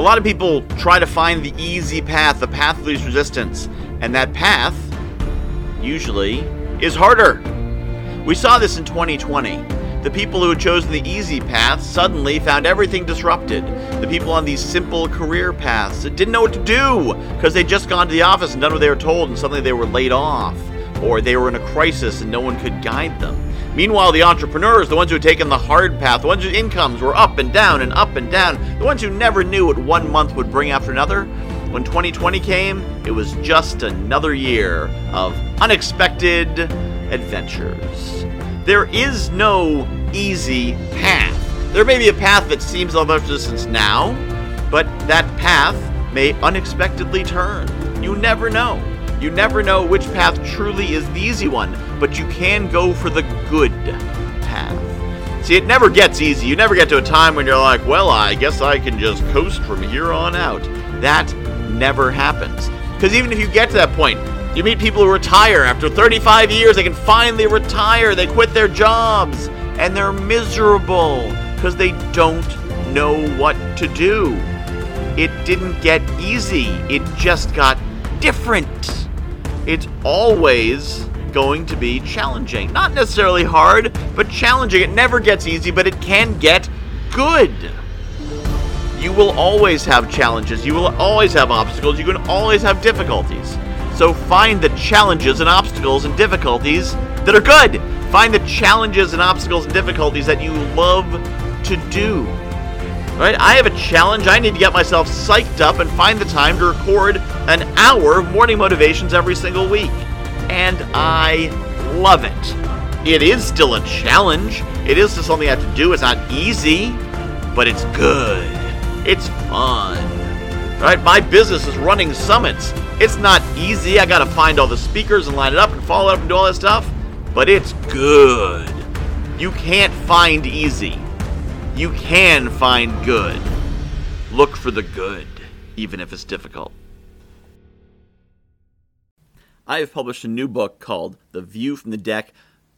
A lot of people try to find the easy path, the path of least resistance, and that path usually is harder. We saw this in 2020. The people who had chosen the easy path suddenly found everything disrupted. The people on these simple career paths didn't know what to do because they'd just gone to the office and done what they were told, and suddenly they were laid off, or they were in a crisis and no one could guide them. Meanwhile, the entrepreneurs, the ones who had taken the hard path, the ones whose incomes were up and down and up and down, the ones who never knew what one month would bring after another, when 2020 came, it was just another year of unexpected adventures. There is no easy path. There may be a path that seems of resistance now, but that path may unexpectedly turn. You never know. You never know which path truly is the easy one, but you can go for the good path. See, it never gets easy. You never get to a time when you're like, well, I guess I can just coast from here on out. That never happens. Because even if you get to that point, you meet people who retire after 35 years, they can finally retire, they quit their jobs, and they're miserable because they don't know what to do. It didn't get easy, it just got different it's always going to be challenging. Not necessarily hard, but challenging. It never gets easy, but it can get good. You will always have challenges. You will always have obstacles. You can always have difficulties. So find the challenges and obstacles and difficulties that are good. Find the challenges and obstacles and difficulties that you love to do. Right? I have a challenge. I need to get myself psyched up and find the time to record an hour of morning motivations every single week. And I love it. It is still a challenge. It is still something I have to do. It's not easy, but it's good. It's fun. Right? My business is running summits. It's not easy. I got to find all the speakers and line it up and follow it up and do all that stuff, but it's good. You can't find easy you can find good. Look for the good, even if it's difficult. I have published a new book called The View from the Deck